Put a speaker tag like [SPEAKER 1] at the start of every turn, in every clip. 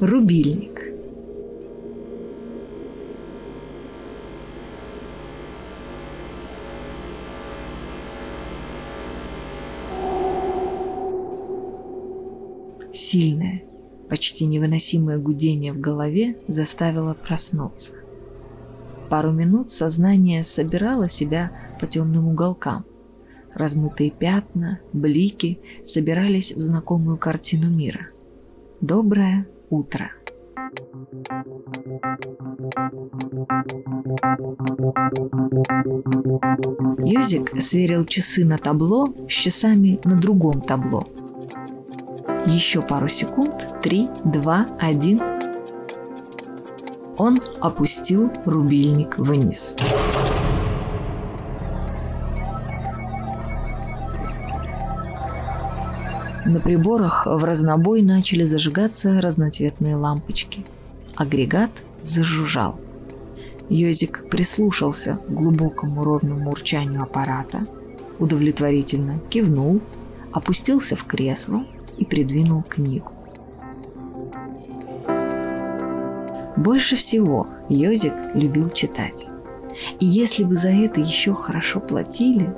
[SPEAKER 1] Рубильник. Сильное, почти невыносимое гудение в голове заставило проснуться. Пару минут сознание собирало себя по темным уголкам. Размытые пятна, блики собирались в знакомую картину мира. Доброе утро. Юзик сверил часы на табло с часами на другом табло. Еще пару секунд. Три, два, один. Он опустил рубильник вниз. На приборах в разнобой начали зажигаться разноцветные лампочки. Агрегат зажужжал. Йозик прислушался к глубокому ровному урчанию аппарата, удовлетворительно кивнул, опустился в кресло и придвинул книгу. Больше всего Йозик любил читать. И если бы за это еще хорошо платили,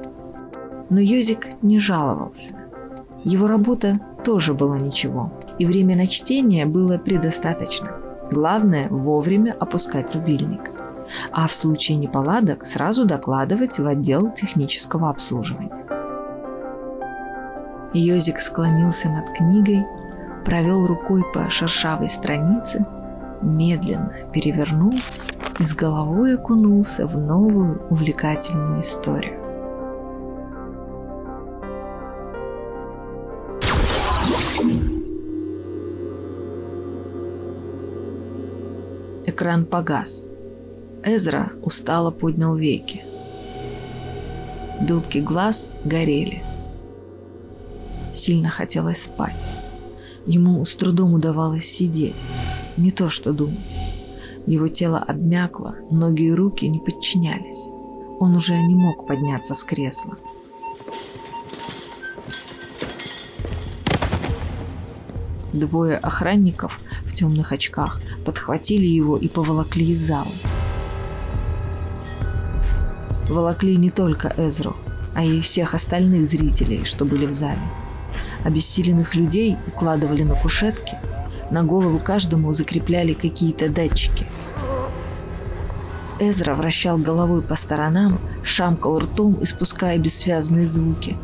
[SPEAKER 1] но Йозик не жаловался. Его работа тоже была ничего, и время на чтение было предостаточно. Главное – вовремя опускать рубильник. А в случае неполадок сразу докладывать в отдел технического обслуживания. Йозик склонился над книгой, провел рукой по шершавой странице, медленно перевернул и с головой окунулся в новую увлекательную историю. Экран погас. Эзра устало поднял веки. Белки глаз горели. Сильно хотелось спать. Ему с трудом удавалось сидеть, не то что думать. Его тело обмякло, ноги и руки не подчинялись. Он уже не мог подняться с кресла. Двое охранников темных очках подхватили его и поволокли из зала. Волокли не только Эзру, а и всех остальных зрителей, что были в зале. Обессиленных людей укладывали на кушетки, на голову каждому закрепляли какие-то датчики. Эзра вращал головой по сторонам, шамкал ртом, испуская бессвязные звуки.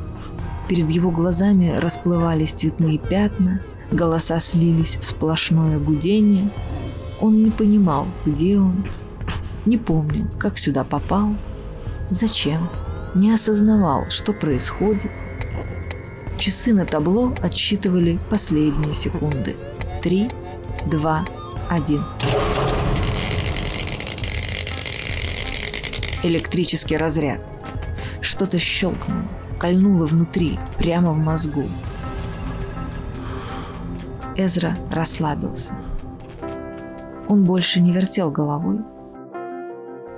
[SPEAKER 1] Перед его глазами расплывались цветные пятна, голоса слились в сплошное гудение. Он не понимал, где он, не помнил, как сюда попал, зачем, не осознавал, что происходит – Часы на табло отсчитывали последние секунды. Три, два, один. Электрический разряд. Что-то щелкнуло, кольнуло внутри, прямо в мозгу. Эзра расслабился. Он больше не вертел головой.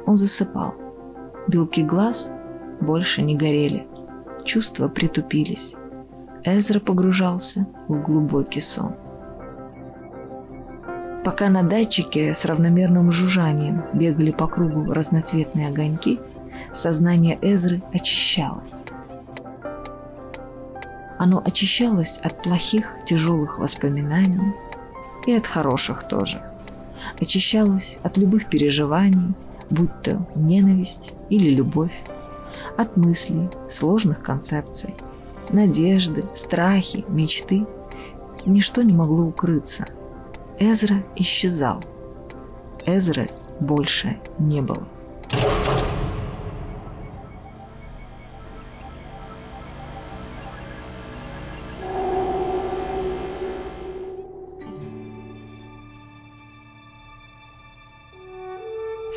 [SPEAKER 1] Он засыпал. Белки глаз больше не горели. Чувства притупились. Эзра погружался в глубокий сон. Пока на датчике с равномерным жужжанием бегали по кругу разноцветные огоньки, сознание Эзры очищалось. Оно очищалось от плохих, тяжелых воспоминаний и от хороших тоже. Очищалось от любых переживаний, будь то ненависть или любовь, от мыслей, сложных концепций – надежды, страхи, мечты. Ничто не могло укрыться. Эзра исчезал. Эзры больше не было.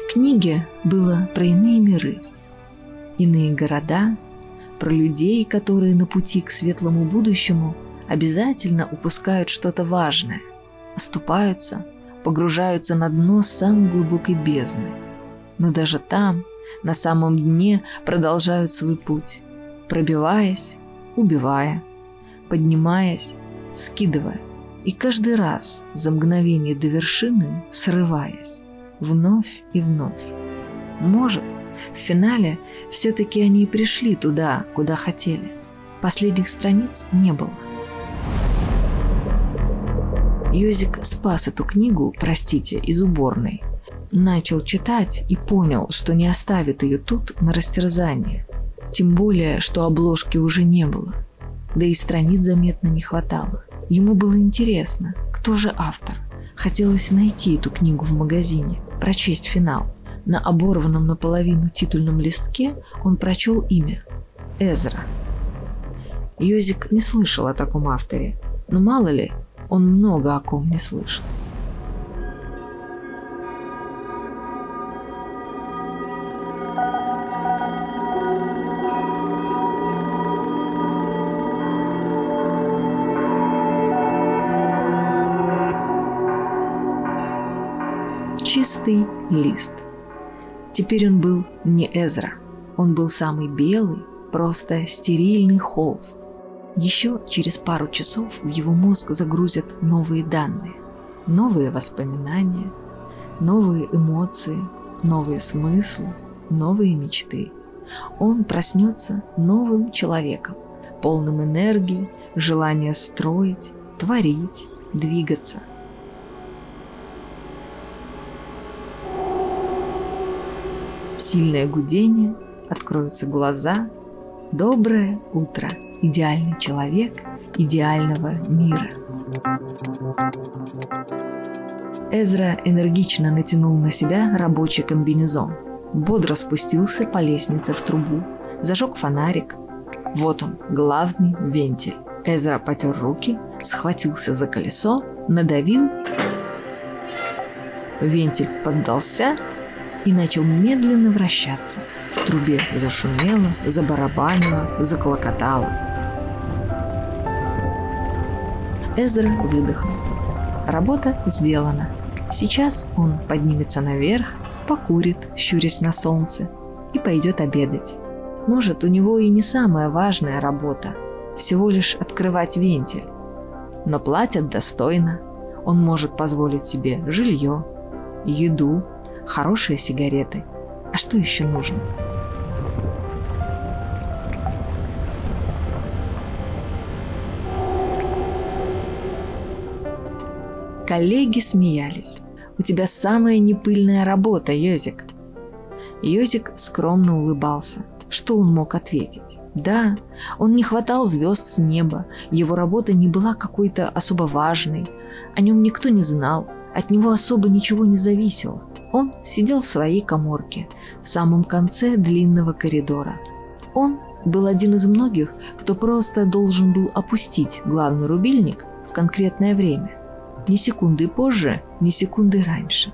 [SPEAKER 1] Книге было про иные миры, иные города, про людей, которые на пути к светлому будущему обязательно упускают что-то важное, оступаются, погружаются на дно самой глубокой бездны. Но даже там, на самом дне, продолжают свой путь, пробиваясь, убивая, поднимаясь, скидывая, И каждый раз, за мгновение до вершины, срываясь, вновь и вновь. Может, в финале все-таки они и пришли туда, куда хотели. Последних страниц не было. Йозик спас эту книгу, простите, из уборной. Начал читать и понял, что не оставит ее тут на растерзание. Тем более, что обложки уже не было. Да и страниц заметно не хватало. Ему было интересно, кто же автор. Хотелось найти эту книгу в магазине, прочесть финал. На оборванном наполовину титульном листке он прочел имя – Эзра. Йозик не слышал о таком авторе, но мало ли, он много о ком не слышал. Чистый лист. Теперь он был не Эзра, он был самый белый, просто стерильный холст. Еще через пару часов в его мозг загрузят новые данные, новые воспоминания, новые эмоции, новые смыслы, новые мечты. Он проснется новым человеком, полным энергии, желания строить, творить, двигаться. Сильное гудение, откроются глаза. Доброе утро, идеальный человек идеального мира. Эзра энергично натянул на себя рабочий комбинезон. Бодро спустился по лестнице в трубу, зажег фонарик. Вот он, главный вентиль. Эзра потер руки, схватился за колесо, надавил. Вентиль поддался, и начал медленно вращаться. В трубе зашумело, забарабанило, заклокотало. Эзра выдохнул. Работа сделана. Сейчас он поднимется наверх, покурит, щурясь на солнце, и пойдет обедать. Может, у него и не самая важная работа, всего лишь открывать вентиль. Но платят достойно. Он может позволить себе жилье, еду, хорошие сигареты. А что еще нужно? Коллеги смеялись. «У тебя самая непыльная работа, Йозик». Йозик скромно улыбался. Что он мог ответить? Да, он не хватал звезд с неба, его работа не была какой-то особо важной, о нем никто не знал, от него особо ничего не зависело. Он сидел в своей коморке, в самом конце длинного коридора. Он был один из многих, кто просто должен был опустить главный рубильник в конкретное время. Ни секунды позже, ни секунды раньше.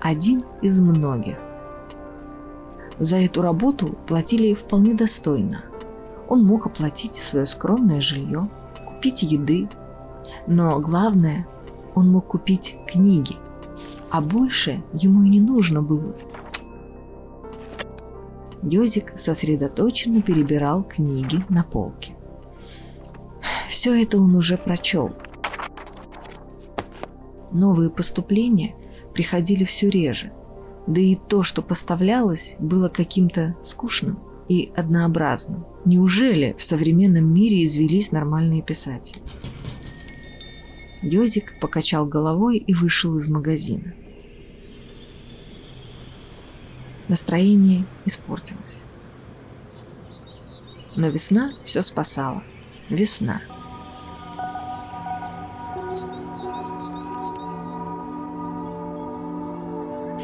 [SPEAKER 1] Один из многих. За эту работу платили вполне достойно. Он мог оплатить свое скромное жилье, купить еды. Но главное, он мог купить книги – а больше ему и не нужно было. Йозик сосредоточенно перебирал книги на полке. Все это он уже прочел. Новые поступления приходили все реже, да и то, что поставлялось, было каким-то скучным и однообразным. Неужели в современном мире извелись нормальные писатели? Йозик покачал головой и вышел из магазина. Настроение испортилось. Но весна все спасала. Весна.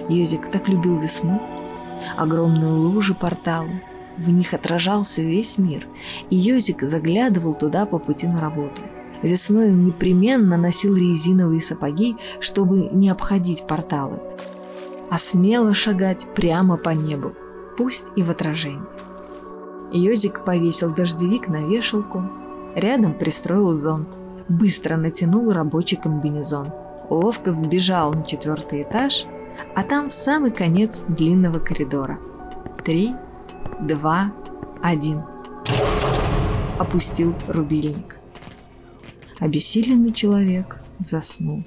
[SPEAKER 1] Йозик так любил весну. Огромные лужи порталы. В них отражался весь мир, и Йозик заглядывал туда по пути на работу. Весной он непременно носил резиновые сапоги, чтобы не обходить порталы, а смело шагать прямо по небу, пусть и в отражении. Йозик повесил дождевик на вешалку, рядом пристроил зонт, быстро натянул рабочий комбинезон, ловко вбежал на четвертый этаж, а там в самый конец длинного коридора. Три, два, один. Опустил рубильник. Обессиленный человек заснул.